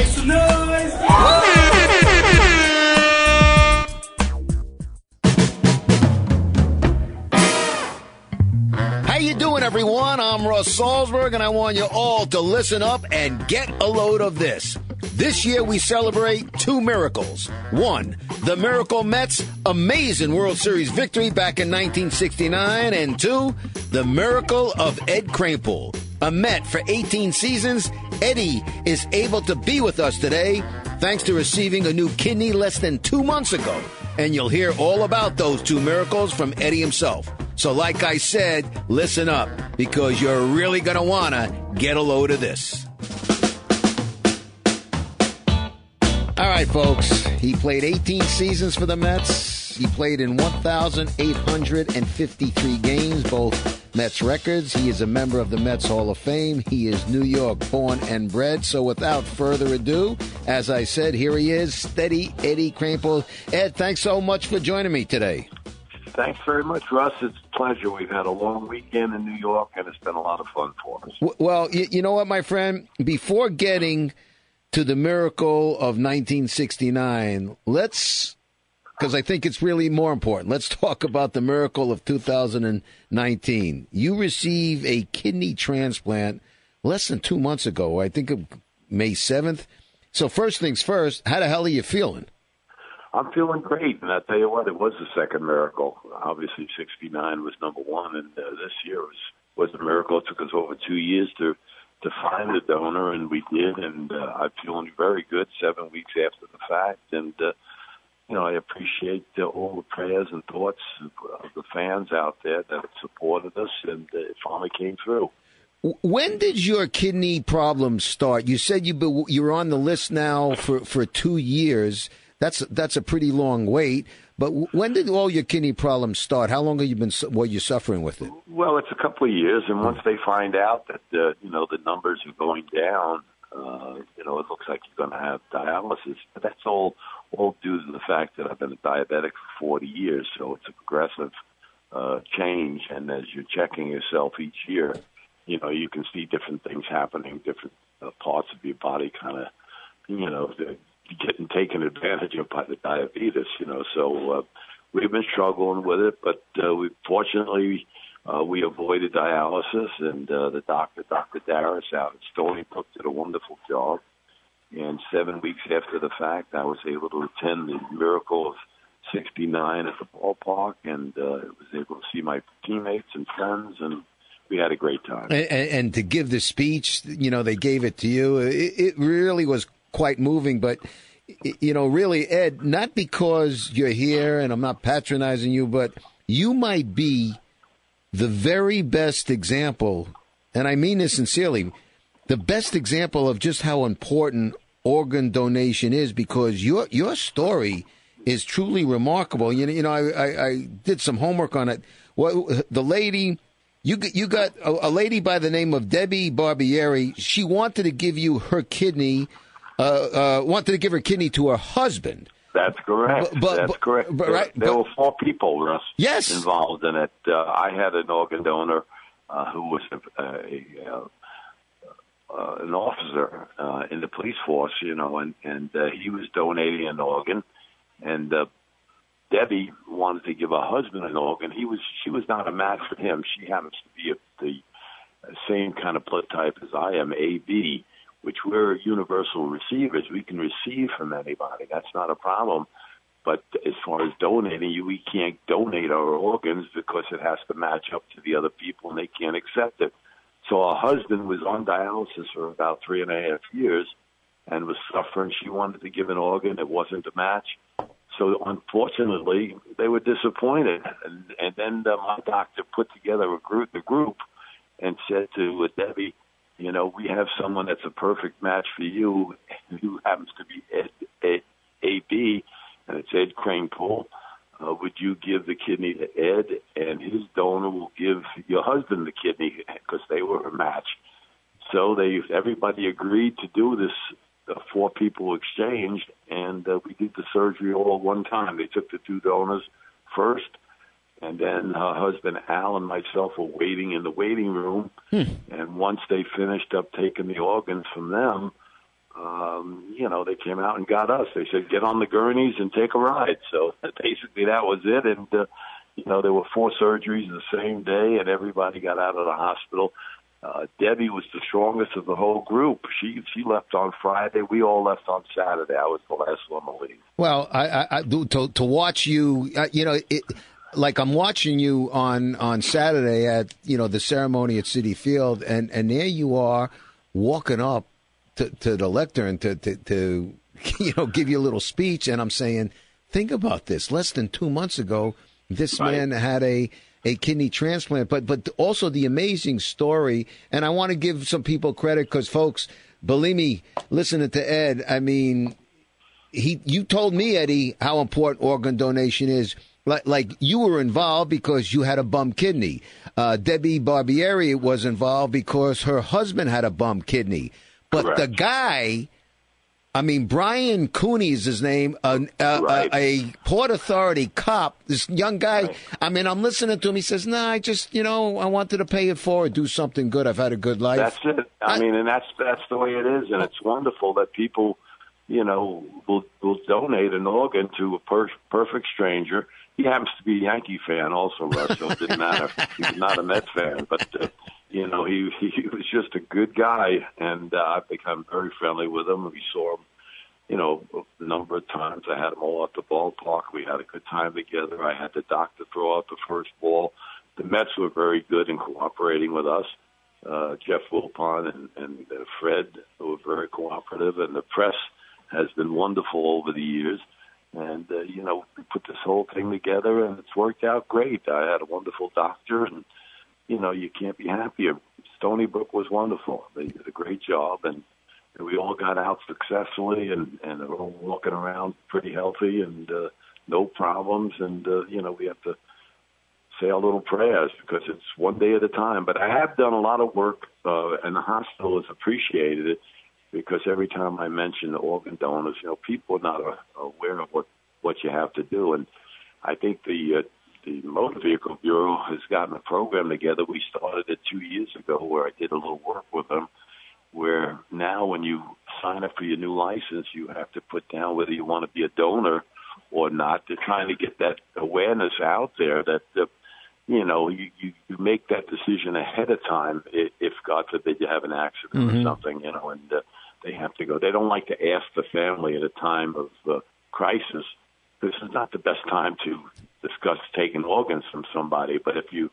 Make some noise! How you doing, everyone? I'm Russ Salzberg, and I want you all to listen up and get a load of this. This year, we celebrate two miracles. One, the Miracle Mets' amazing World Series victory back in 1969, and two, the miracle of Ed Kranepool. A Met for 18 seasons, Eddie is able to be with us today thanks to receiving a new kidney less than two months ago. And you'll hear all about those two miracles from Eddie himself. So, like I said, listen up because you're really going to want to get a load of this. All right, folks. He played 18 seasons for the Mets. He played in 1,853 games, both Mets records. He is a member of the Mets Hall of Fame. He is New York born and bred. So, without further ado, as I said, here he is, steady Eddie Kranepool. Ed, thanks so much for joining me today. Thanks very much, Russ. It's a pleasure. We've had a long weekend in New York, and it's been a lot of fun for us. Well, you know what, my friend? Before getting to the miracle of 1969, let's, because I think it's really more important, let's talk about the miracle of 2019. You receive a kidney transplant less than two months ago, I think of May 7th. So, first things first, how the hell are you feeling? I'm feeling great, and I tell you what, it was the second miracle. Obviously, '69 was number one, and uh, this year was was a miracle. It took us over two years to to find a donor, and we did. And uh, I'm feeling very good seven weeks after the fact, and uh, you know I appreciate uh, all the prayers and thoughts of, of the fans out there that supported us, and it finally came through. When did your kidney problems start? You said you be, you're on the list now for, for two years. That's that's a pretty long wait. But when did all your kidney problems start? How long have you been were you suffering with it? Well, it's a couple of years, and once they find out that uh, you know the numbers are going down, uh, you know it looks like you're going to have dialysis. But that's all all due to the fact that I've been a diabetic for 40 years, so it's a progressive uh, change. And as you're checking yourself each year, you know you can see different things happening, different uh, parts of your body kind of, you know, getting taken advantage of by the diabetes. You know, so uh, we've been struggling with it, but uh, we fortunately uh, we avoided dialysis, and uh, the doctor, Dr. Darris, out at Stony Brook, did a wonderful job. And seven weeks after the fact, I was able to attend the miracle of '69 at the ballpark, and uh, was able to see my teammates and friends, and we had a great time. And, and, to give the speech, you know, they gave it to you. It, it really was quite moving. But you know, really, Ed, not because you're here, and I'm not patronizing you, but you might be the very best example, and I mean this sincerely, the best example of just how important organ donation is because your your story is truly remarkable. You know, you know, I, I, I did some homework on it. What the lady you got, you got a, a lady by the name of Debbie Barbieri. She wanted to give you her kidney, uh, uh, wanted to give her kidney to her husband. That's correct. But- but- That's but- correct. but- there, right, there but- were four people, Russ, Yes. involved in it. Uh, I had an organ donor uh, who was a, a, a uh, an officer uh, in the police force, you know, and and uh, he was donating an organ, and uh, Debbie wanted to give her husband an organ. He was she was not a match for him. She happens to be a, the same kind of blood type as I am, AB, which we're universal receivers. We can receive from anybody. That's not a problem. But as far as donating, we can't donate our organs because it has to match up to the other people, and they can't accept it. So our husband was on dialysis for about three and a half years and was suffering. She wanted to give an organ. It wasn't a match. So unfortunately, they were disappointed. And, and then uh, my doctor put together a group, the group, and said to uh, Debbie, you know, we have someone that's a perfect match for you, who happens to be Ed, Ed, AB, and it's Ed Kranepool. Uh, would you give the kidney to Ed, and his donor will give your husband the kidney because they were a match. So they everybody agreed to do this uh, four people exchanged, and uh, we did the surgery all at one time. They took the two donors first, and then her husband Al and myself were waiting in the waiting room. Hmm. And once they finished up taking the organs from them, um, you know, they came out and got us. They said, "Get on the gurneys and take a ride." So basically, that was it. And uh, you know, there were four surgeries the same day, and everybody got out of the hospital. Uh, Debbie was the strongest of the whole group. She she left on Friday. We all left on Saturday. I was the last one to leave. Well, I, I, I to to watch you, uh, you know, it, like I'm watching you on on Saturday at you know the ceremony at Citi Field, and and there you are walking up to, to the lectern to, to to you know give you a little speech, and I'm saying, think about this. Less than two months ago, this Right. man had a a kidney transplant, but but also the amazing story. And I want to give some people credit because, folks, believe me, listening to Ed, I mean, he you told me Eddie how important organ donation is. Like like you were involved because you had a bum kidney. Uh, Debbie Barbieri was involved because her husband had a bum kidney. But the guy, I mean Brian Cooney is his name, uh, a, a, uh, uh, Right. a, a port authority cop. This young guy. I mean, I'm listening to him. He says, "Nah, I just you know I wanted to pay it forward, do something good. I've had a good life." That's it. I, I- mean, and that's that's the way it is, and it's wonderful that people, you know, will will donate an organ to a per- perfect stranger. He happens to be a Yankee fan, also, Russ. So it didn't matter. He's not a Mets fan, but uh, you know, he he was just a good guy, and uh, I've become very friendly with him. We saw him, you know, a number of times. I had him all at the ballpark. We had a good time together. I had the doctor throw out the first ball. The Mets were very good in cooperating with us uh, Jeff Wilpon and, and uh, Fred were very cooperative, and the press has been wonderful over the years. And uh, you know, we put this whole thing together, and it's worked out great. I had a wonderful doctor, and you know, you can't be happier. Stony Brook was wonderful. They did a great job, and, and we all got out successfully, and and are all walking around pretty healthy, and uh, no problems. And uh, you know, we have to say our little prayers because it's one day at a time. But I have done a lot of work, uh, and the hospital has appreciated it because every time I mention the organ donors, you know, people are not uh, aware of what what you have to do, and I think the uh, the Motor Vehicle Bureau has gotten a program together. We started it two years ago, where I did a little work with them. Where now, when you sign up for your new license, you have to put down whether you want to be a donor or not. They're trying to get that awareness out there that uh, you know, you, you, you make that decision ahead of time if, God forbid, you have an accident or something, you know, and uh, they have to go. They don't like to ask the family at a time of uh, crisis. This is not the best time to discuss taking organs from somebody, but if you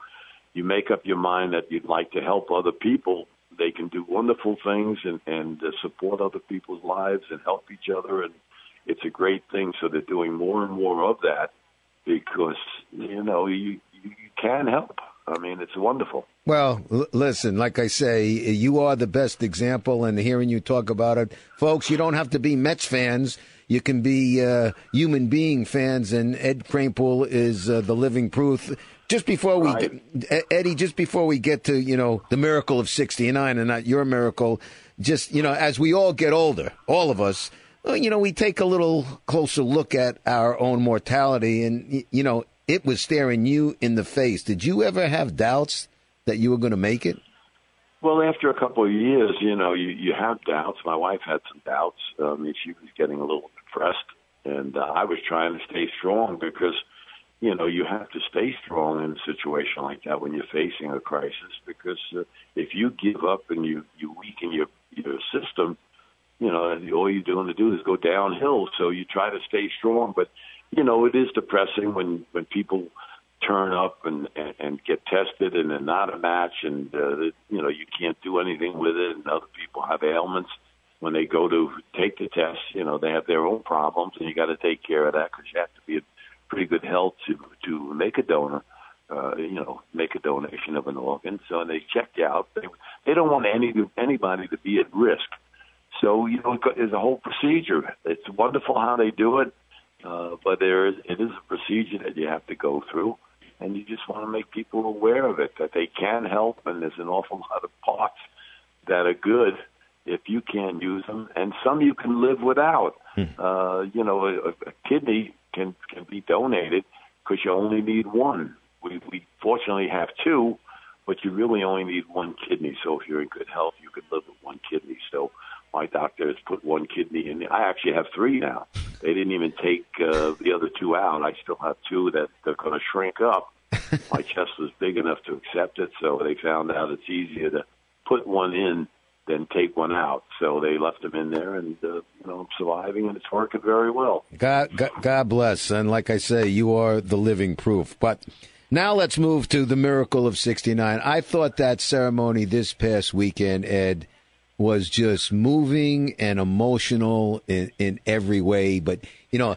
you make up your mind that you'd like to help other people, they can do wonderful things and, and uh, support other people's lives and help each other, and it's a great thing. So they're doing more and more of that because you know you you, can help. I mean, it's wonderful. Well, l- listen, like I say, you are the best example, and hearing you talk about it, folks, you don't have to be Mets fans. You can be uh, human being fans, and Ed Kranepool is uh, the living proof. Just before we, Right. get, Eddie, just before we get to you know the miracle of '69 and not your miracle, just you know, as we all get older, all of us, well, you know, we take a little closer look at our own mortality, and you know, it was staring you in the face. Did you ever have doubts that you were going to make it? Well, after a couple of years, you know, you, you have doubts. My wife had some doubts. I mean, she was getting a little depressed, and uh, I was trying to stay strong because – you know, you have to stay strong in a situation like that when you're facing a crisis because uh, if you give up and you you weaken your your system, you know, all you're doing to do is go downhill. So you try to stay strong, but you know, it is depressing when when people turn up and and, and get tested and they're not a match, and uh, you know you can't do anything with it, and other people have ailments. When they go to take the test, you know they have their own problems, and you got to take care of that because you have to be in pretty good health to to make a donor. Uh, you know, make a donation of an organ. So and they check you out. They they don't want any anybody to be at risk. So you know, it's a whole procedure. It's wonderful how they do it, uh, but there is it is a procedure that you have to go through and you just want to make people aware of it that they can help, and there's an awful lot of parts that are good if you can't use them, and some you can live without. Hmm. Uh, you know, a, a kidney can can be donated because you only need one. We we fortunately have two, but you really only need one kidney. So if you're in good health, you can live with one kidney. So my doctor has put one kidney in. I actually have three now. They didn't even take uh, the other two out. I still have two that they're going to shrink up. My chest was big enough to accept it, so they found out it's easier to put one in than take one out. So they left them in there, and uh, you know, I'm surviving, and it's working very well. God, God, God bless, and like I say, you are the living proof. But now let's move to the miracle of '69. I thought that ceremony this past weekend, Ed was just moving and emotional in, in every way. But, you know,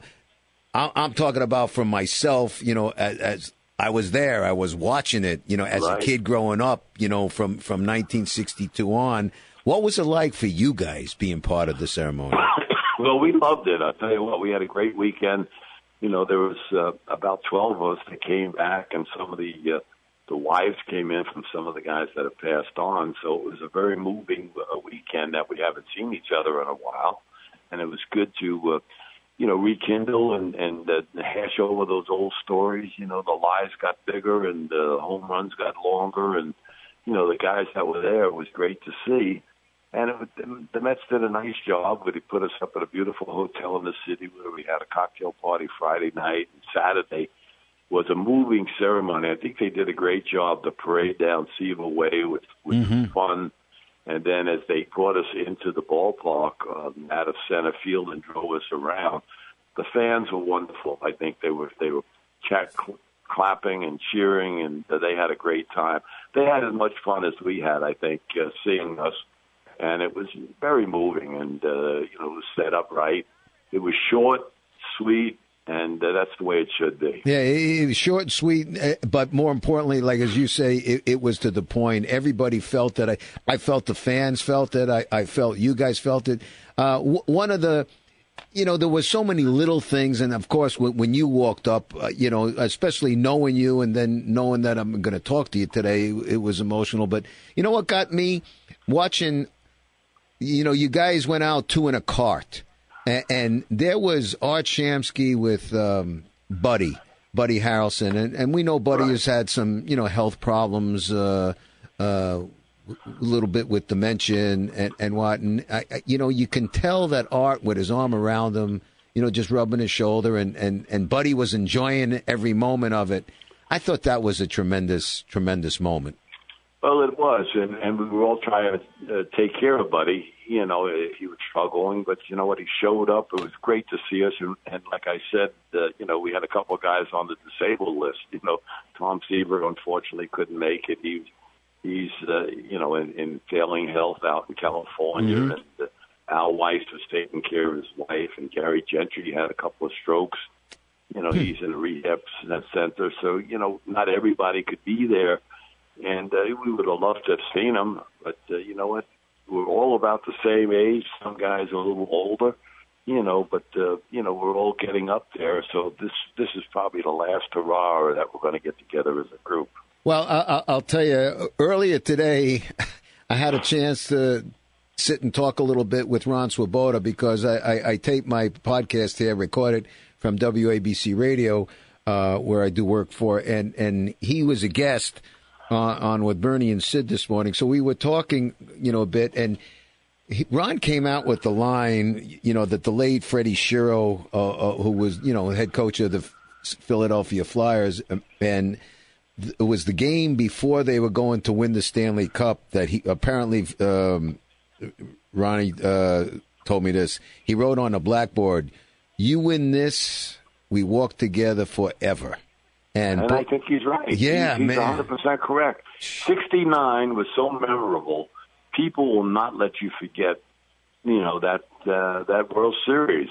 I, I'm talking about for myself, you know, as, as I was there, I was watching it, you know, as right. a kid growing up, you know, from, from 1962 on. What was it like for you guys being part of the ceremony? well, we loved it. I'll tell you what, we had a great weekend. You know, there was uh, about 12 of us that came back, and some of the uh, the wives came in from some of the guys that have passed on. So it was a very moving uh, weekend that we haven't seen each other in a while, and it was good to, uh, you know, rekindle and and uh, hash over those old stories. You know, the lives got bigger and the home runs got longer, and you know the guys that were there it was great to see. And it, the Mets did a nice job. They put us up at a beautiful hotel in the city where we had a cocktail party Friday night and Saturday was a moving ceremony. I think they did a great job. The parade down Seaver Way was, was mm-hmm. fun. And then as they brought us into the ballpark um, out of center field and drove us around, the fans were wonderful. I think they were they were chat, clapping and cheering, and they had a great time. They had as much fun as we had, I think, uh, seeing us, and it was very moving. And uh, you know, it was set up right. It was short, sweet, and uh, that's the way it should be. Yeah, it, was short and sweet, uh, but more importantly, like as you say, it, it, was to the point. Everybody felt that. I, I felt the fans felt it. I, I felt you guys felt it. Uh, w- one of the, you know, there was so many little things, and of course, when, you walked up, uh, you know, especially knowing you and then knowing that I'm going to talk to you today, it was emotional. But you know what got me watching? You know, you guys went out two in a cart and, and there was Art Shamsky with um, Buddy, Buddy Harrelson, and, and we know Buddy right. has had some, you know, health problems, uh, uh, a little bit with dementia and, and, and what. And, I, I, you know, you can tell that Art with his arm around him, you know, just rubbing his shoulder, and, and, and Buddy was enjoying every moment of it. I thought that was a tremendous, tremendous moment. Well, it was, and and we were all trying to uh, take care of Buddy. You know, he was struggling, but you know what? He showed up. It was great to see us, and, and like I said, uh, you know, we had a couple of guys on the disabled list. You know, Tom Seaver unfortunately couldn't make it. He he's uh, you know in, in failing health out in California, mm-hmm. and uh, Al Weis was taking care of his wife, and Gary Gentry had a couple of strokes. You know, hmm. he's in a rehab center, so you know, not everybody could be there and uh, we would have loved to have seen him. But uh, you know what? We're all about the same age. Some guys are a little older, you know, but uh, you know we're all getting up there. So this this is probably the last hurrah that we're going to get together as a group. Well, I, I'll tell you. Earlier today, I had a chance to sit and talk a little bit with Ron Swoboda because I, I, I tape my podcast here, recorded from WABC Radio, uh, where I do work for, and and he was a guest uh, on with Bernie and Sid this morning. So we were talking, you know, a bit, and he, Ron came out with the line, you know, that the late Freddie Shero, uh, uh, who was, you know, head coach of the Philadelphia Flyers, and it was the game before they were going to win the Stanley Cup that he apparently um, Ronnie uh, told me this. He wrote on a blackboard, "You win this, we walk together forever." And, And bo- I think he's right. Yeah, he's, he's man. 100% correct. 69 was so memorable. People will not let you forget, you know, that uh, that World Series.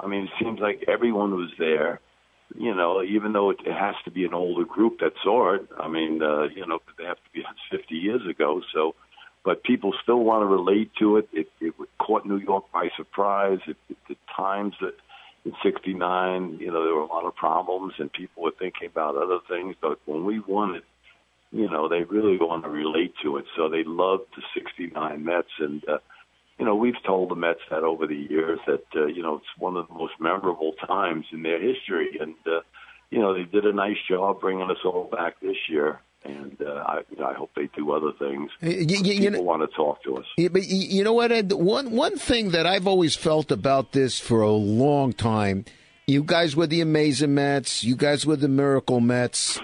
I mean, it seems like everyone was there. You know, even though it, it has to be an older group that saw it. I mean, uh, you know, they have to be 50 years ago. So, but people still want to relate to it. It, it caught New York by surprise. It, it, the times that in '69, you know, there were a lot of problems and people were thinking about other things. But when we won it, you know, they really want to relate to it. So they loved the '69 Mets, and uh, you know, we've told the Mets that over the years that uh, you know it's one of the most memorable times in their history, and uh, you know, they did a nice job bringing us all back this year. And uh, I, you know, I hope they do other things. Y- y- y- you know- want to talk to us. Yeah, but you know what, Ed? One one thing that I've always felt about this for a long time, you guys were the amazing Mets, you guys were the miracle Mets,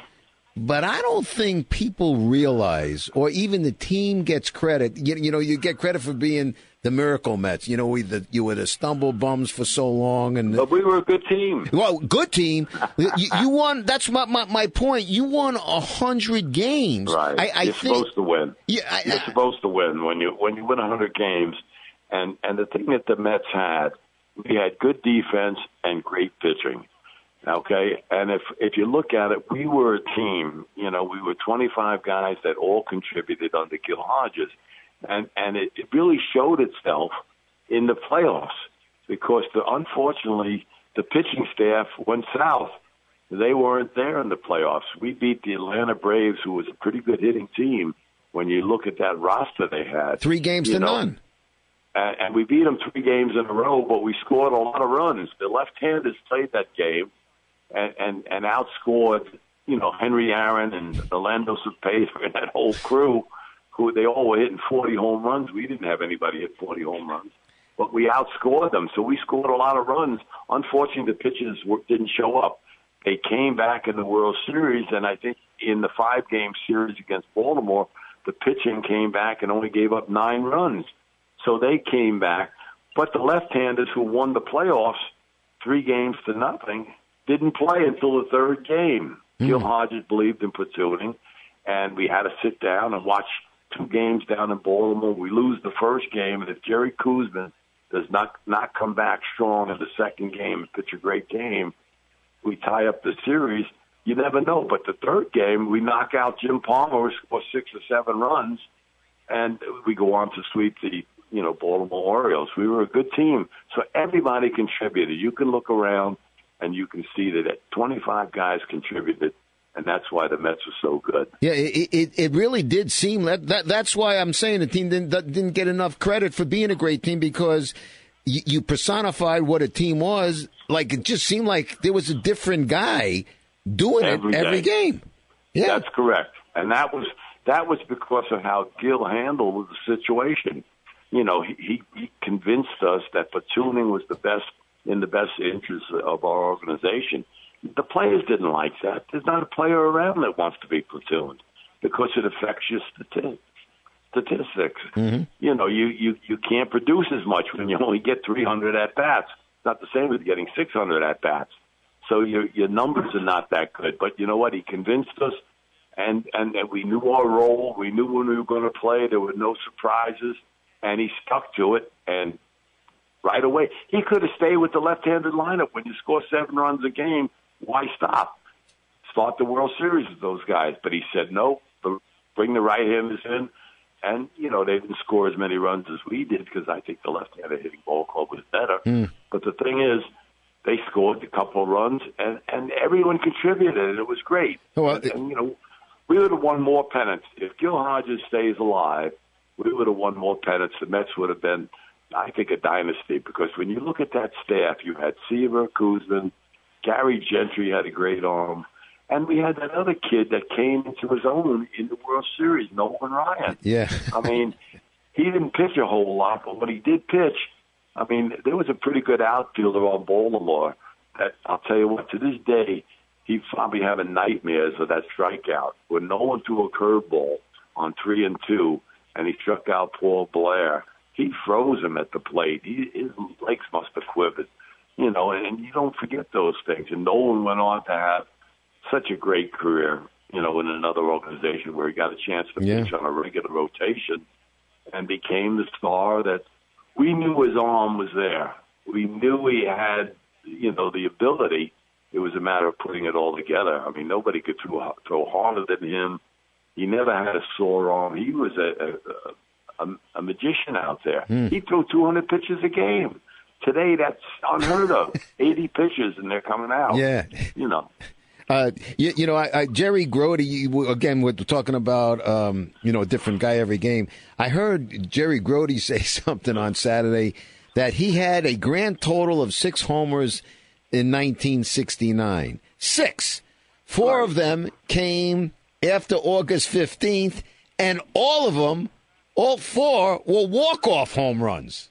but I don't think people realize, or even the team gets credit. You, you know, you get credit for being the miracle Mets. You know, we the, you were the stumble bums for so long, and But we were a good team. well, good team. you, you won. That's my, my my point. You won a hundred games. Right. I, I You're think. supposed to win. Yeah, I- You're supposed to win when you when you win a 100 games. And and the thing that the Mets had, we had good defense and great pitching. Okay, and if if you look at it, we were a team. You know, we were 25 guys that all contributed under Gil Hodges, and and it, it really showed itself in the playoffs because the unfortunately the pitching staff went south. They weren't there in the playoffs. We beat the Atlanta Braves, who was a pretty good hitting team. When you look at that roster they had, Three games to know, none. and, and we beat them three games in a row, but we scored a lot of runs. The left-handers played that game and and, and outscored, you know, Henry Aaron and Orlando Cepeda and that whole crew, who they all were hitting 40 home runs. We didn't have anybody hit 40 home runs, but we outscored them. So we scored a lot of runs. Unfortunately, the pitchers were, didn't show up. They came back in the World Series, and I think in the five-game series against Baltimore, the pitching came back and only gave up nine runs. So they came back. But the left-handers who won the playoffs three games to nothing didn't play until the third game. Hmm. Gil Hodges believed in platooning, and we had to sit down and watch two games down in Baltimore. We lose the first game, and if Jerry Koosman does not not come back strong in the second game and pitch a great game, we tie up the series. You never know. But the third game, we knock out Jim Palmer, score six or seven runs, and we go on to sweep the you know Baltimore Orioles. We were a good team, so everybody contributed. You can look around and you can see that 25 guys contributed, and that's why the Mets were so good. Yeah, it, it it really did seem that, that that's why I'm saying the team didn't didn't get enough credit for being a great team because you, you personified what a team was. Like it just seemed like there was a different guy doing Every it every game. Yeah, That's correct, and that was that was because of how Gil handled the situation. You know, he, he, he convinced us that platooning was the best in the best interest of our organization. The players didn't like that. There's not a player around that wants to be platooned because it affects your stati- statistics. Mm-hmm. You know, you, you you can't produce as much when you only get 300 at bats. It's not the same with getting 600 at bats. So your your numbers are not that good. But you know what? He convinced us, and and, and we knew our role. We knew when we were going to play. There were no surprises, and he stuck to it. And right away, he could have stayed with the left-handed lineup. When you score seven runs a game, why stop? Start the World Series with those guys. But he said no. Bring the right-handers in. And, you know, they didn't score as many runs as we did because I think the left-handed hitting ball club was better. Hmm. But the thing is, they scored a couple of runs, and, and everyone contributed, and it was great. Oh, well, and, and, you know, we would have won more pennants. If Gil Hodges stays alive, we would have won more pennants. The Mets would have been, I think, a dynasty because when you look at that staff, you had Seaver, Koosman, Gary Gentry had a great arm, and we had that other kid that came into his own in the World Series, Nolan Ryan. yeah. I mean, he didn't pitch a whole lot, but when he did pitch, I mean, there was a pretty good outfielder on Baltimore. That I'll tell you what, to this day, he's probably having nightmares of that strikeout when Nolan threw a curveball on three and two, and he struck out Paul Blair. He froze him at the plate. He, his legs must have quivered, you know. And you don't forget those things. And Nolan went on to have such a great career, you know, in another organization where he got a chance to Yeah. pitch on a regular rotation and became the star that we knew his arm was there. We knew he had, you know, the ability. It was a matter of putting it all together. I mean, nobody could throw, throw harder than him. He never had a sore arm. He was a, a, a, a magician out there. Hmm. He threw 200 pitches a game. Today, that's unheard of. 80 pitches, and they're coming out. Yeah. You know. Uh, you, you know, I, I, Jerry Grote, again, we're talking about, um, you know, a different guy every game. I heard Jerry Grote say something on Saturday that he had a grand total of six homers in 1969. Six. Four of them came after August 15th, and all of them, all four, were walk-off home runs.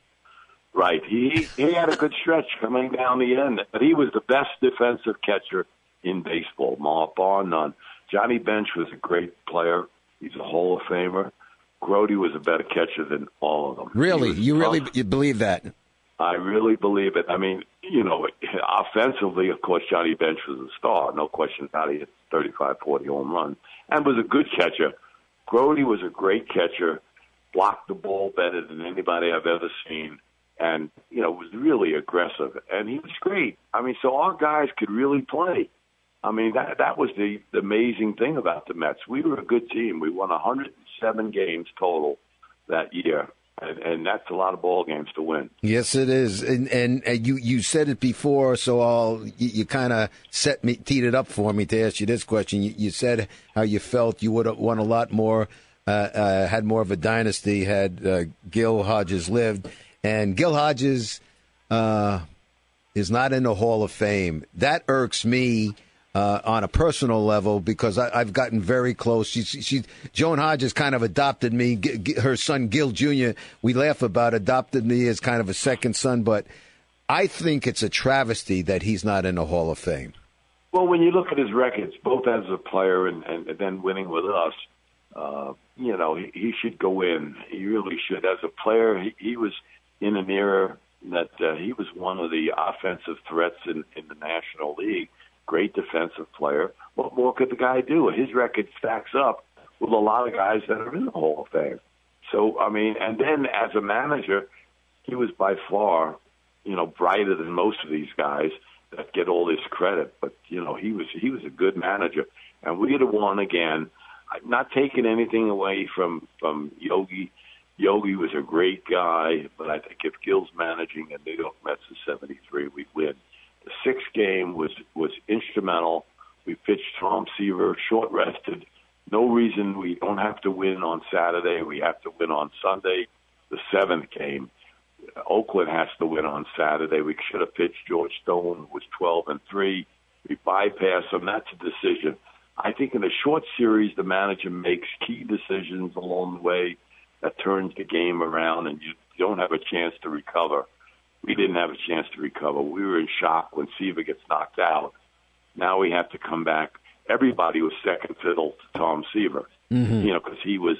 Right. He he had a good stretch coming down the end, but he was the best defensive catcher in baseball, bar none. Johnny Bench was a great player. He's a Hall of Famer. Grote was a better catcher than all of them. Really? You really you believe that? I really believe it. I mean, you know, offensively, of course, Johnny Bench was a star. No question about it. He hit 35, 40 home runs and was a good catcher. Grote was a great catcher, blocked the ball better than anybody I've ever seen, and, you know, was really aggressive. And he was great. I mean, so our guys could really play. I mean, that that was the, the amazing thing about the Mets. We were a good team. We won 107 games total that year, and, and that's a lot of ball games to win. Yes, it is, and and, and you you said it before, so I'll you, you kind of set me teed it up for me to ask you this question. You, you said how you felt you would have won a lot more, uh, uh, had more of a dynasty had uh, Gil Hodges lived, and Gil Hodges uh, is not in the Hall of Fame. That irks me. Uh, on a personal level, because I, I've gotten very close. She, she, Joan Hodges kind of adopted me. G- G- her son Gil Jr. We laugh about adopted me as kind of a second son, but I think it's a travesty that he's not in the Hall of Fame. Well, when you look at his records, both as a player and, and then winning with us, uh, you know, he, he should go in. He really should. As a player, he, he was in an era that uh, he was one of the offensive threats in, in the National League. Great defensive player. What more could the guy do? His record stacks up with a lot of guys that are in the Hall of Fame. So, I mean, and then as a manager, he was by far, you know, brighter than most of these guys that get all this credit. But you know, he was he was a good manager, and we'd have won again. Not taking anything away from from Yogi. Yogi was a great guy, but I think if Gil's managing and New York Mets in '73, we'd win. The sixth game was was instrumental. We pitched Tom Seaver short rested. No reason we don't have to win on Saturday. We have to win on Sunday. The seventh game, Oakland has to win on Saturday. We should have pitched George Stone, who was 12 and three. We bypass him. That's a decision. I think in a short series, the manager makes key decisions along the way that turns the game around, and you don't have a chance to recover. We didn't have a chance to recover. We were in shock when Seaver gets knocked out. Now we have to come back. Everybody was second fiddle to Tom Seaver, mm-hmm. you know, because he was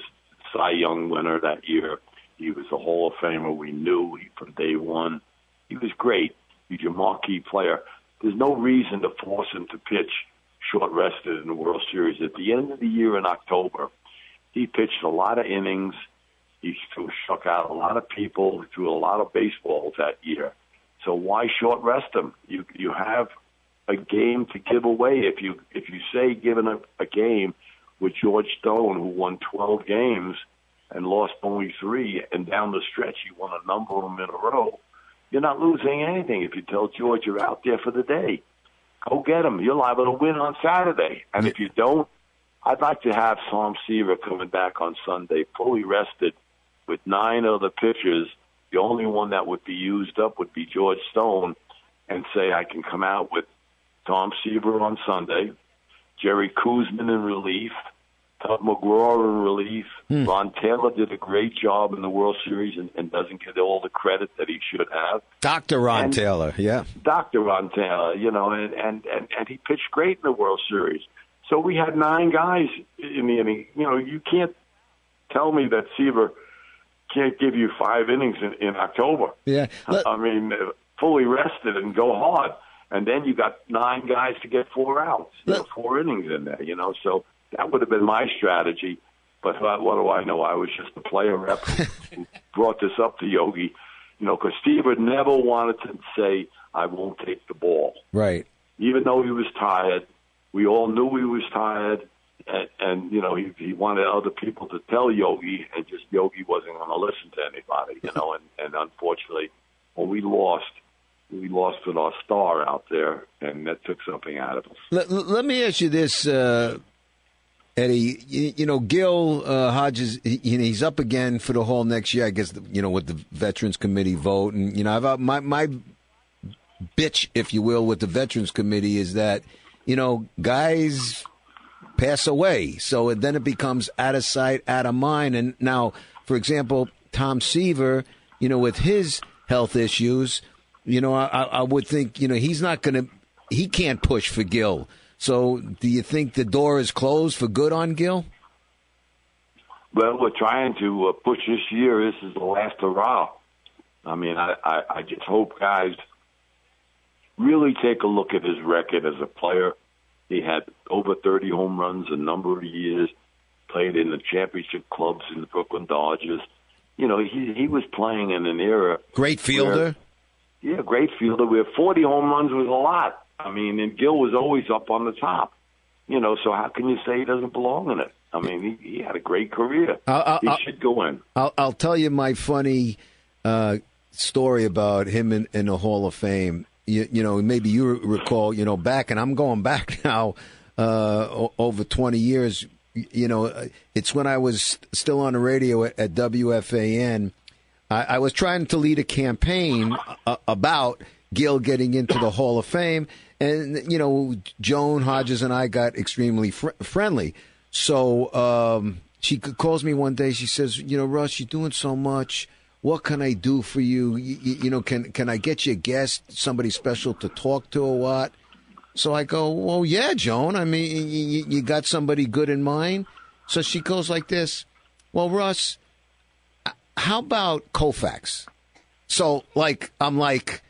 Cy Young winner that year. He was a Hall of Famer. We knew he, from day one. He was great. He's your marquee player. There's no reason to force him to pitch short rested in the World Series. At the end of the year in October, he pitched a lot of innings. He struck out a lot of people. Threw a lot of baseballs that year. So why short rest him? You you have a game to give away. If you if you say given a, a game with George Stone, who won 12 games and lost only three, and down the stretch he won a number of them in a row, you're not losing anything if you tell George you're out there for the day. Go get him. You're liable to win on Saturday. And if you don't, I'd like to have Tom Seaver coming back on Sunday, fully rested, with nine other pitchers. The only one that would be used up would be George Stone, and say I can come out with Tom Seaver on Sunday, Jerry Koosman in relief, Tug McGraw in relief. Hmm. Ron Taylor did a great job in the World Series and, and doesn't get all the credit that he should have. Dr. Ron And- Taylor, yeah. Dr. Ron Taylor, you know, and, and, and, and he pitched great in the World Series. So we had nine guys in the inning. You know, you can't tell me that Seaver can't give you five innings in, in October. Yeah. Let- I mean, fully rested and go hard. And then you got nine guys to get four outs, you know, four innings in there, you know. So that would have been my strategy. But what, what do I know? I was just a player rep who brought this up to Yogi, you know, because Steve had never wanted to say, I won't take the ball right. even though he was tired. We all knew he was tired, and, and you know he he wanted other people to tell Yogi, and just Yogi wasn't going to listen to anybody, you know. And, and unfortunately, when we lost, we lost with our star out there, and that took something out of us. Let, let me ask you this, uh, Eddie. You, you know, Gil uh, Hodges, he, he's up again for the whole next year. I guess you know with the Veterans Committee vote, and you know, I've uh, my my bitch, if you will, with the Veterans Committee is that you know guys pass away, so then it becomes out of sight, out of mind. And now, for example, Tom Seaver, you know, with his health issues, you know, I, I would think, you know, he's not going to, he can't push for Gil. So, do you think the door is closed for good on Gil? Well, we're trying to uh, push this year. This is the last hurrah. I mean, I, I, I just hope guys really take a look at his record as a player. He had over 30 home runs a number of years, played in the championship clubs in the Brooklyn Dodgers. You know, he he was playing in an era. Great fielder. Yeah, great fielder. Where 40 home runs was a lot. I mean, and Gil was always up on the top. You know, so how can you say he doesn't belong in it? I mean, he, he had a great career. Uh, uh, he uh, should go in. I'll, I'll tell you my funny uh, story about him in, in the Hall of Fame. You, you know, maybe you recall, you know, back, and I'm going back now uh, over 20 years. You know, uh, it's when I was still on the radio at, at WFAN. I, I was trying to lead a campaign uh, about Gil getting into the Hall of Fame, and you know, Joan Hodges and I got extremely fr- friendly. So um, she calls me one day. She says, "You know, Russ, you're doing so much. What can I do for you? You, you know, can can I get you a guest, somebody special to talk to, or what?" So I go, "Well, yeah, Joan. I mean, you, you got somebody good in mind." So she goes like this, "Well, Russ, how about Koufax?" So, like, I'm like,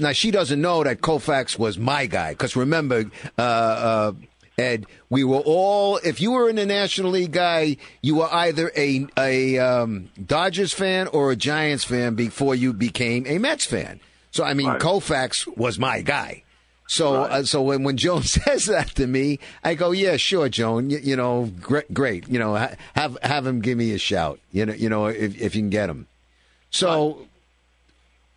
now she doesn't know that Koufax was my guy because remember, uh, uh, Ed, we were all. If you were in the National League guy, you were either a a um, Dodgers fan or a Giants fan before you became a Mets fan. So, I mean, Right. Koufax was my guy. So, uh, so when when Joan says that to me, I go, yeah, sure, Joan. You, you know, great, great. You know, ha- have have him give me a shout. You know, you know, if if you can get him. So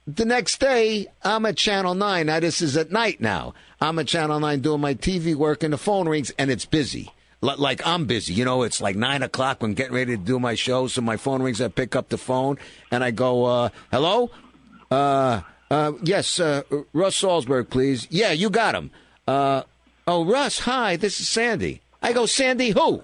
the next day, I'm at Channel 9. Now, this is at night now. I'm at Channel 9 doing my TV work, and the phone rings, and it's busy. Li- Like I'm busy. You know, it's like 9 o'clock when I'm getting ready to do my show, so my phone rings. I pick up the phone, and I go, uh, hello? Uh, uh, yes, uh, Russ Salzberg, please. Yeah, you got him. Uh, oh, Russ, hi, this is Sandy. I go, Sandy who?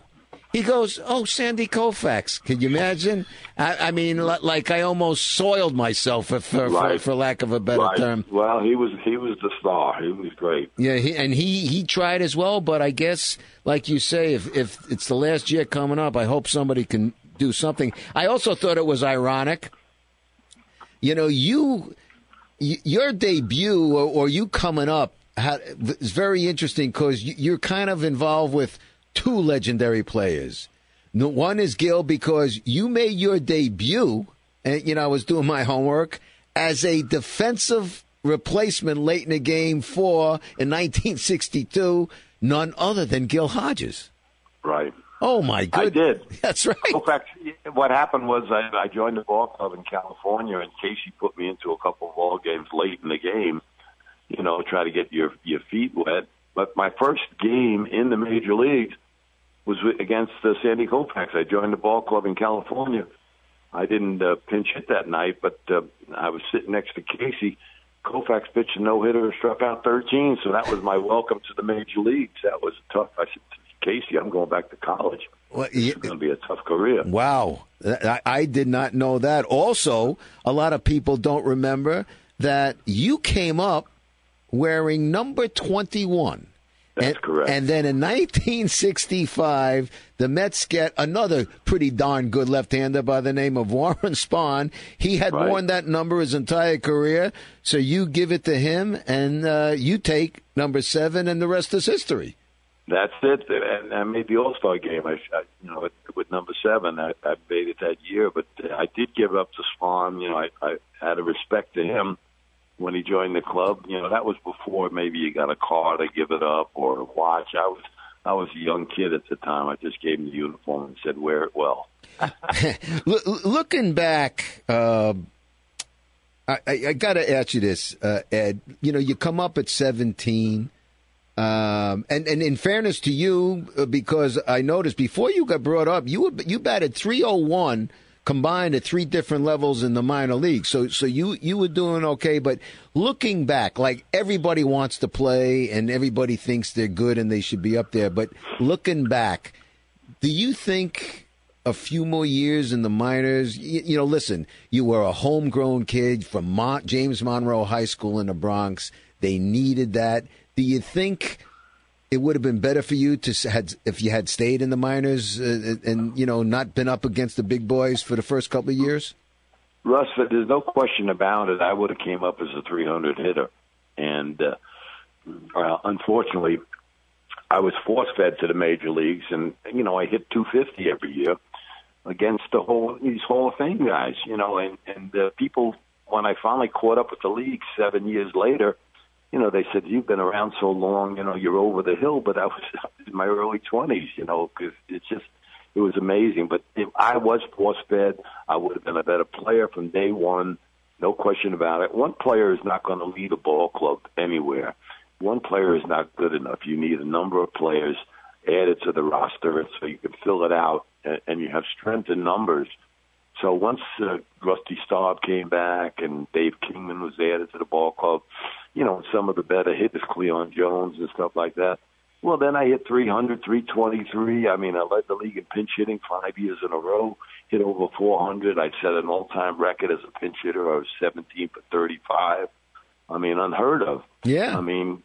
He goes, oh, Sandy Koufax. Can you imagine? I, I mean, li- like I almost soiled myself, for, for, for, Right. for lack of a better Right. term. Well, he was he was the star. He was great. Yeah, he, and he he tried as well, but I guess, like you say, if if it's the last year coming up, I hope somebody can do something. I also thought it was ironic. You know, you your debut or, or you coming up had, is very interesting because you're kind of involved with two legendary players. One is Gil because you made your debut, and you know I was doing my homework as a defensive replacement late in the game for in 1962, none other than Gil Hodges. Right. Oh my God! I did. That's right. In fact, what happened was I, I joined the ball club in California, and Casey put me into a couple of ball games late in the game. You know, try to get your your feet wet. But my first game in the major leagues was against uh, Sandy Koufax. I joined the ball club in California. I didn't uh, pinch hit that night, but uh, I was sitting next to Casey. Koufax pitched a no hitter struck out 13, so that was my welcome to the major leagues. That was tough. I said, Casey, I'm going back to college. Well, It's going to be a tough career. Wow, I, I did not know that. Also, a lot of people don't remember that you came up wearing number 21. That's and, correct. And then in 1965, the Mets get another pretty darn good left-hander by the name of Warren Spahn. He had Right. worn that number his entire career, so you give it to him, and uh, you take number seven, and the rest is history. That's it. And I made the All Star game. I, I, you know, with, with number seven, I, I made it that year. But I did give up to Spahn. You know, I, I had a respect to him when he joined the club. You know, that was before maybe you got a car to give it up or a watch. I was I was a young kid at the time. I just gave him the uniform and said, "Wear it well." Looking back, uh, I, I, I got to ask you this, uh, Ed. You know, you come up at 17. Um, and, and in fairness to you, uh, because I noticed before you got brought up, you were, you batted 301 combined at three different levels in the minor league. So so you you were doing okay, but looking back, like everybody wants to play and everybody thinks they're good and they should be up there, but looking back, do you think a few more years in the minors? You, you know, listen, you were a homegrown kid from Mon- James Monroe High School in the Bronx. They needed that. Do you think it would have been better for you to had if you had stayed in the minors uh, and you know not been up against the big boys for the first couple of years? Russ, there's no question about it. I would have came up as a 300 hitter, and uh, uh, unfortunately, I was force fed to the major leagues, and you know I hit 250 every year against the whole these Hall of Fame guys. You know, and and uh, people when I finally caught up with the league seven years later, you know, they said you've been around so long, you know, you're over the hill. But I was in my early 20s, you know, because it's just it was amazing. But if I was force fed, I would have been a better player from day one. No question about it. One player is not going to lead a ball club anywhere. One player is not good enough. You need a number of players added to the roster so you can fill it out and, and you have strength in numbers. So once uh, Rusty Staub came back and Dave Kingman was added to the ball club, you know, some of the better hitters, Cleon Jones and stuff like that. Well, then I hit 300, 323. I mean, I led the league in pinch hitting five years in a row. Hit over 400. I set an all-time record as a pinch hitter. I was 17 for 35. I mean, unheard of. Yeah. I mean,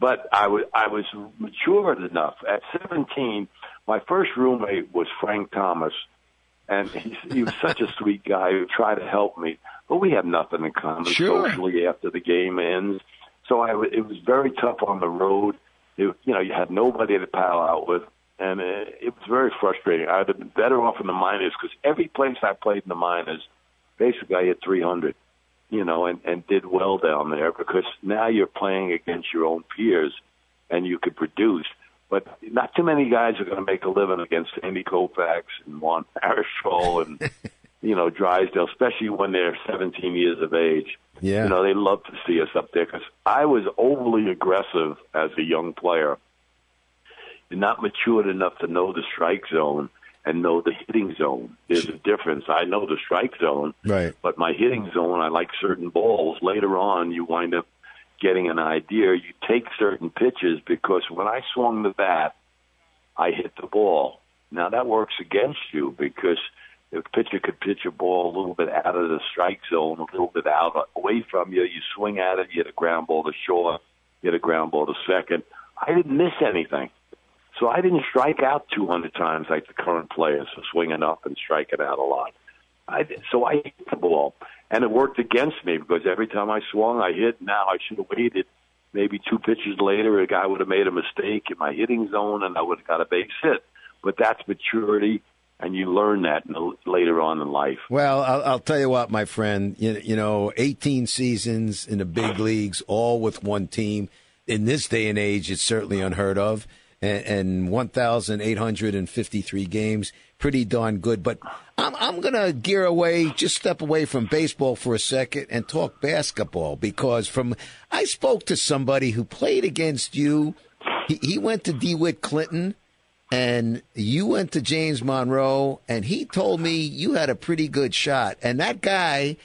but I was I was matured enough. At 17, my first roommate was Frank Thomas, and he, he was such a sweet guy who tried to help me. But we have nothing in common Sure. socially after the game ends. So I w- it was very tough on the road. It, you know, you had nobody to pal out with, and uh, it was very frustrating. I'd have been better off in the minors because every place I played in the minors, basically I hit 300 you know, and, and did well down there because now you're playing against your own peers and you could produce. But not too many guys are going to make a living against Andy Koufax and Juan Marichal and, you know, Drysdale, especially when they're 17 years of age. Yeah. You know, they love to see us up there because I was overly aggressive as a young player and not matured enough to know the strike zone and know the hitting zone. There's a difference. I know the strike zone, Right. but my hitting zone, I like certain balls. Later on, you wind up getting an idea. You take certain pitches because when I swung the bat, I hit the ball. Now that works against you because the pitcher could pitch a ball a little bit out of the strike zone, a little bit out away from you. You swing at it, you hit a ground ball to short, you hit a ground ball to second. I didn't miss anything. So I didn't strike out 200 times like the current players, so swinging up and striking out a lot. I so I hit the ball, and it worked against me because every time I swung, I hit. Now I should have waited. Maybe two pitches later, a guy would have made a mistake in my hitting zone, and I would have got a base hit. But that's maturity, and you learn that later on in life. Well, I'll, I'll tell you what, my friend. You, you know, 18 seasons in the big leagues, all with one team. In this day and age, it's certainly unheard of. And, and 1,853 games, pretty darn good. But I'm, I'm going to gear away, just step away from baseball for a second and talk basketball because from I spoke to somebody who played against you. He, he went to DeWitt Clinton and you went to James Monroe, and he told me you had a pretty good shot. And that guy,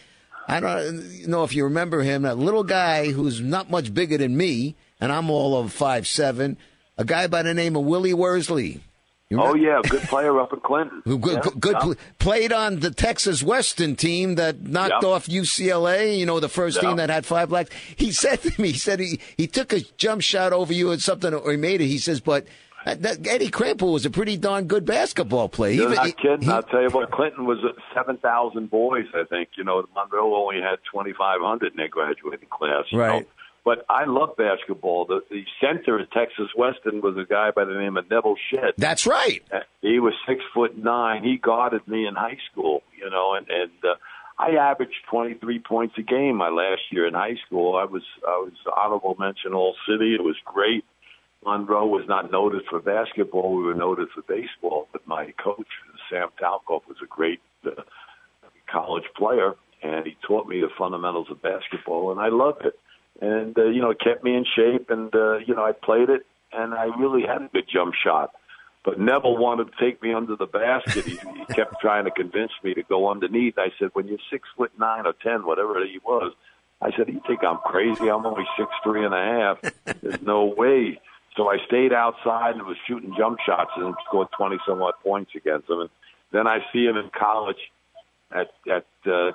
I don't know if you remember him, that little guy who's not much bigger than me, and I'm all of five seven. a guy by the name of Willie Worsley. You Oh yeah, good player up in Clinton. Who good, Yeah, good, yeah. pl- played on the Texas Western team that knocked Yeah. off UCLA. You know, the first team that had five blacks. He said to me, he said he, he took a jump shot over you and something, or he made it. He says, but uh, that, Eddie Kranepool was a pretty darn good basketball player. You're not he- kidding. he- I'll tell you what. Clinton was at seven thousand boys. I think you know Monroe only had twenty five hundred in their graduating class. Right. know. But I love basketball. The, the center at Texas Western was a guy by the name of Nevil Shed. that's right. Uh, He was six foot nine. He guarded me in high school, you know, and and uh, I averaged twenty three points a game my last year in high school. I was I was honorable mention All City. It was great. Monroe was not noted for basketball. We were noted for baseball. But my coach Sam Talkov was a great uh, college player, and he taught me the fundamentals of basketball, and I loved it. And uh, you know, kept me in shape, and uh, you know, I played it, and I really had a good jump shot. But Nevil wanted to take me under the basket. He, he kept trying to convince me to go underneath. I said, "When you're six foot nine or ten, whatever he was," I said, "You think I'm crazy? I'm only six three and a half. There's no way." So I stayed outside and was shooting jump shots and scored twenty some odd points against him. And then I see him in college at at uh,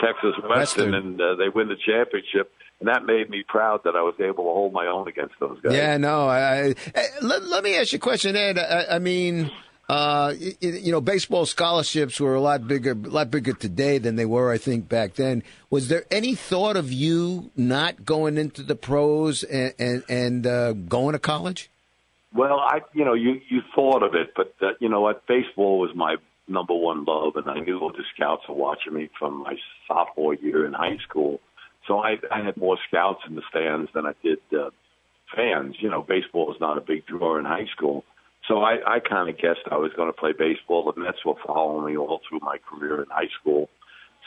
Texas Western, Western. and uh, they win the championship. And that made me proud that I was able to hold my own against those guys. Yeah, no. I, I, eh, let, let me ask you a question, Ed. I, I mean, uh, y- y- you know, baseball scholarships were a lot bigger, a lot bigger today than they were, I think, back then. Was there any thought of you not going into the pros and and, and uh, going to college? Well, I, you know, you you thought of it, but uh, you know what? Baseball was my number one love, and I knew all the scouts were watching me from my sophomore year in high school. So I, I had more scouts in the stands than I did uh, fans. You know, baseball was not a big draw in high school, so I, I kind of guessed I was going to play baseball. The Mets were following me all through my career in high school.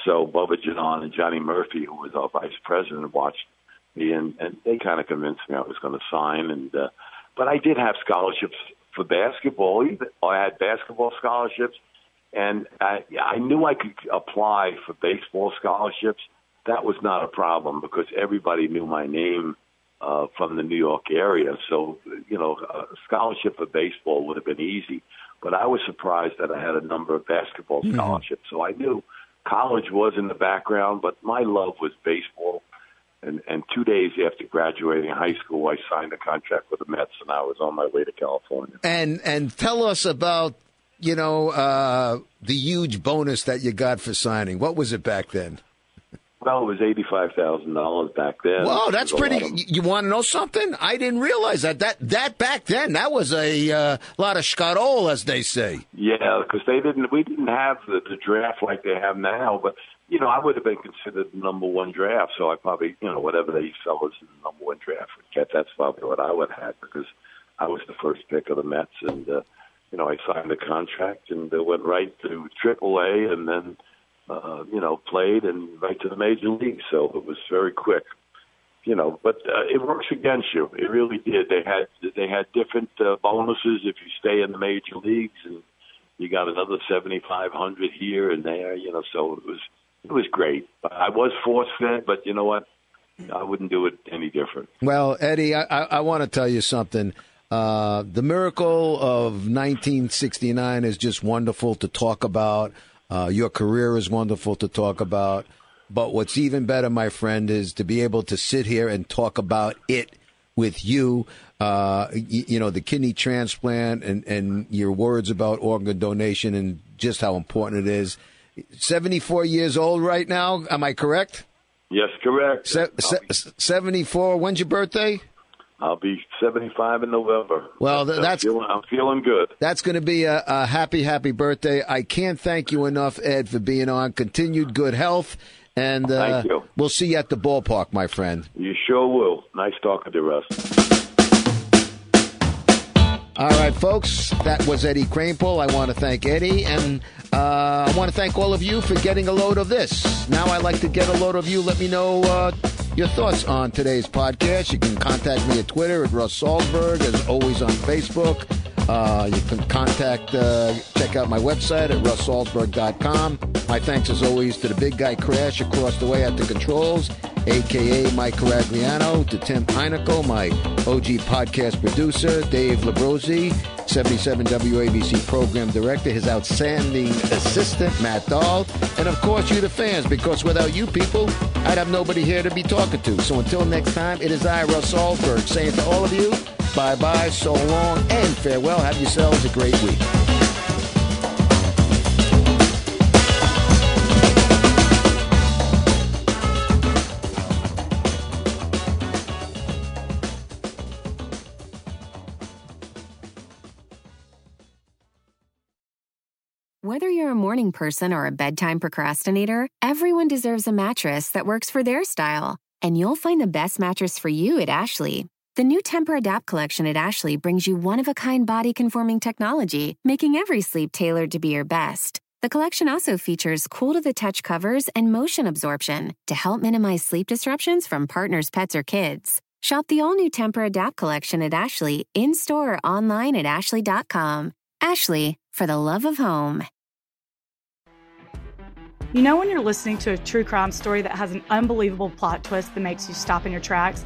So Bubber Jonnard and Johnny Murphy, who was our vice president, watched me, and, and they kind of convinced me I was going to sign. And uh, but I did have scholarships for basketball. Even I had basketball scholarships, and I, I knew I could apply for baseball scholarships. That was not a problem because everybody knew my name uh, from the New York area. So you know, a scholarship for baseball would have been easy. But I was surprised that I had a number of basketball scholarships. So I knew college was in the background, but my love was baseball. And, and two days after graduating high school, I signed a contract with the Mets, and I was on my way to California. And and tell us about you know uh, the huge bonus that you got for signing. What was it back then? Well, it was eighty-five thousand dollars back then. Wow, that's It was a pretty. of- You want to know something? I didn't realize that that that back then that was a uh, lot of scarol, as they say. Yeah, because they didn't. We didn't have the, the draft like they have now. But you know, I would have been considered the number one draft. So I probably, you know, whatever they sell us in the number one draft would get. That's probably what I would have had because I was the first pick of the Mets, and uh, you know, I signed the contract and uh, went right to Triple A, and then uh, you know, played and right to the major league. So it was very quick. You know, but uh, it works against you. It really did. They had they had different uh, bonuses if you stay in the major leagues, and you got another seventy five hundred here and there. You know, so it was it was great. I was force fed, but you know what? I wouldn't do it any different. Well, Eddie, I, I, I want to tell you something. Uh, the miracle of 1969 is just wonderful to talk about. Uh, your career is wonderful to talk about. But what's even better, my friend, is to be able to sit here and talk about it with you. Uh, you, you know, the kidney transplant and, and your words about organ donation and just how important it is. 74 years old right now. Am I correct? Yes, correct. Se- se- 74. When's your birthday? I'll be seventy five in November. Well, th- I'm feeling, I'm feeling good. That's going to be a, a happy, happy birthday. I can't thank you enough, Ed, for being on. Continued good health. And uh, Thank you. we'll see you at the ballpark, my friend. You sure will. Nice talking to Russ. All right, folks, that was Eddie Kranepool. I want to thank Eddie, and uh, I want to thank all of you for getting a load of this. Now I'd like to get a load of you. Let me know uh, your thoughts on today's podcast. You can contact me at Twitter at Russ Salzberg, as always on Facebook. Uh, you can contact, uh, check out my website at russsalzberg.com. My thanks, as always, to the big guy Crash across the way at the controls. a.k.a. Mike Caragliano, to Tim Heinikel, my OG podcast producer, Dave Labrozzi, 77 WABC program director, his outstanding assistant, Matt Dahl, and of course you, the fans, because without you people, I'd have nobody here to be talking to. So until next time, it is I, Russ Salzberg, saying to all of you, bye-bye, so long, farewell. Have yourselves a great week. Whether you're a morning person or a bedtime procrastinator, everyone deserves a mattress that works for their style. And you'll find the best mattress for you at Ashley. The new Tempur-Adapt collection at Ashley brings you one-of-a-kind body-conforming technology, making every sleep tailored to be your best. The collection also features cool-to-the-touch covers and motion absorption to help minimize sleep disruptions from partners, pets, or kids. Shop the all-new Tempur-Adapt collection at Ashley in-store or online at ashley.com. Ashley, for the love of home. You know, when you're listening to a true crime story that has an unbelievable plot twist that makes you stop in your tracks?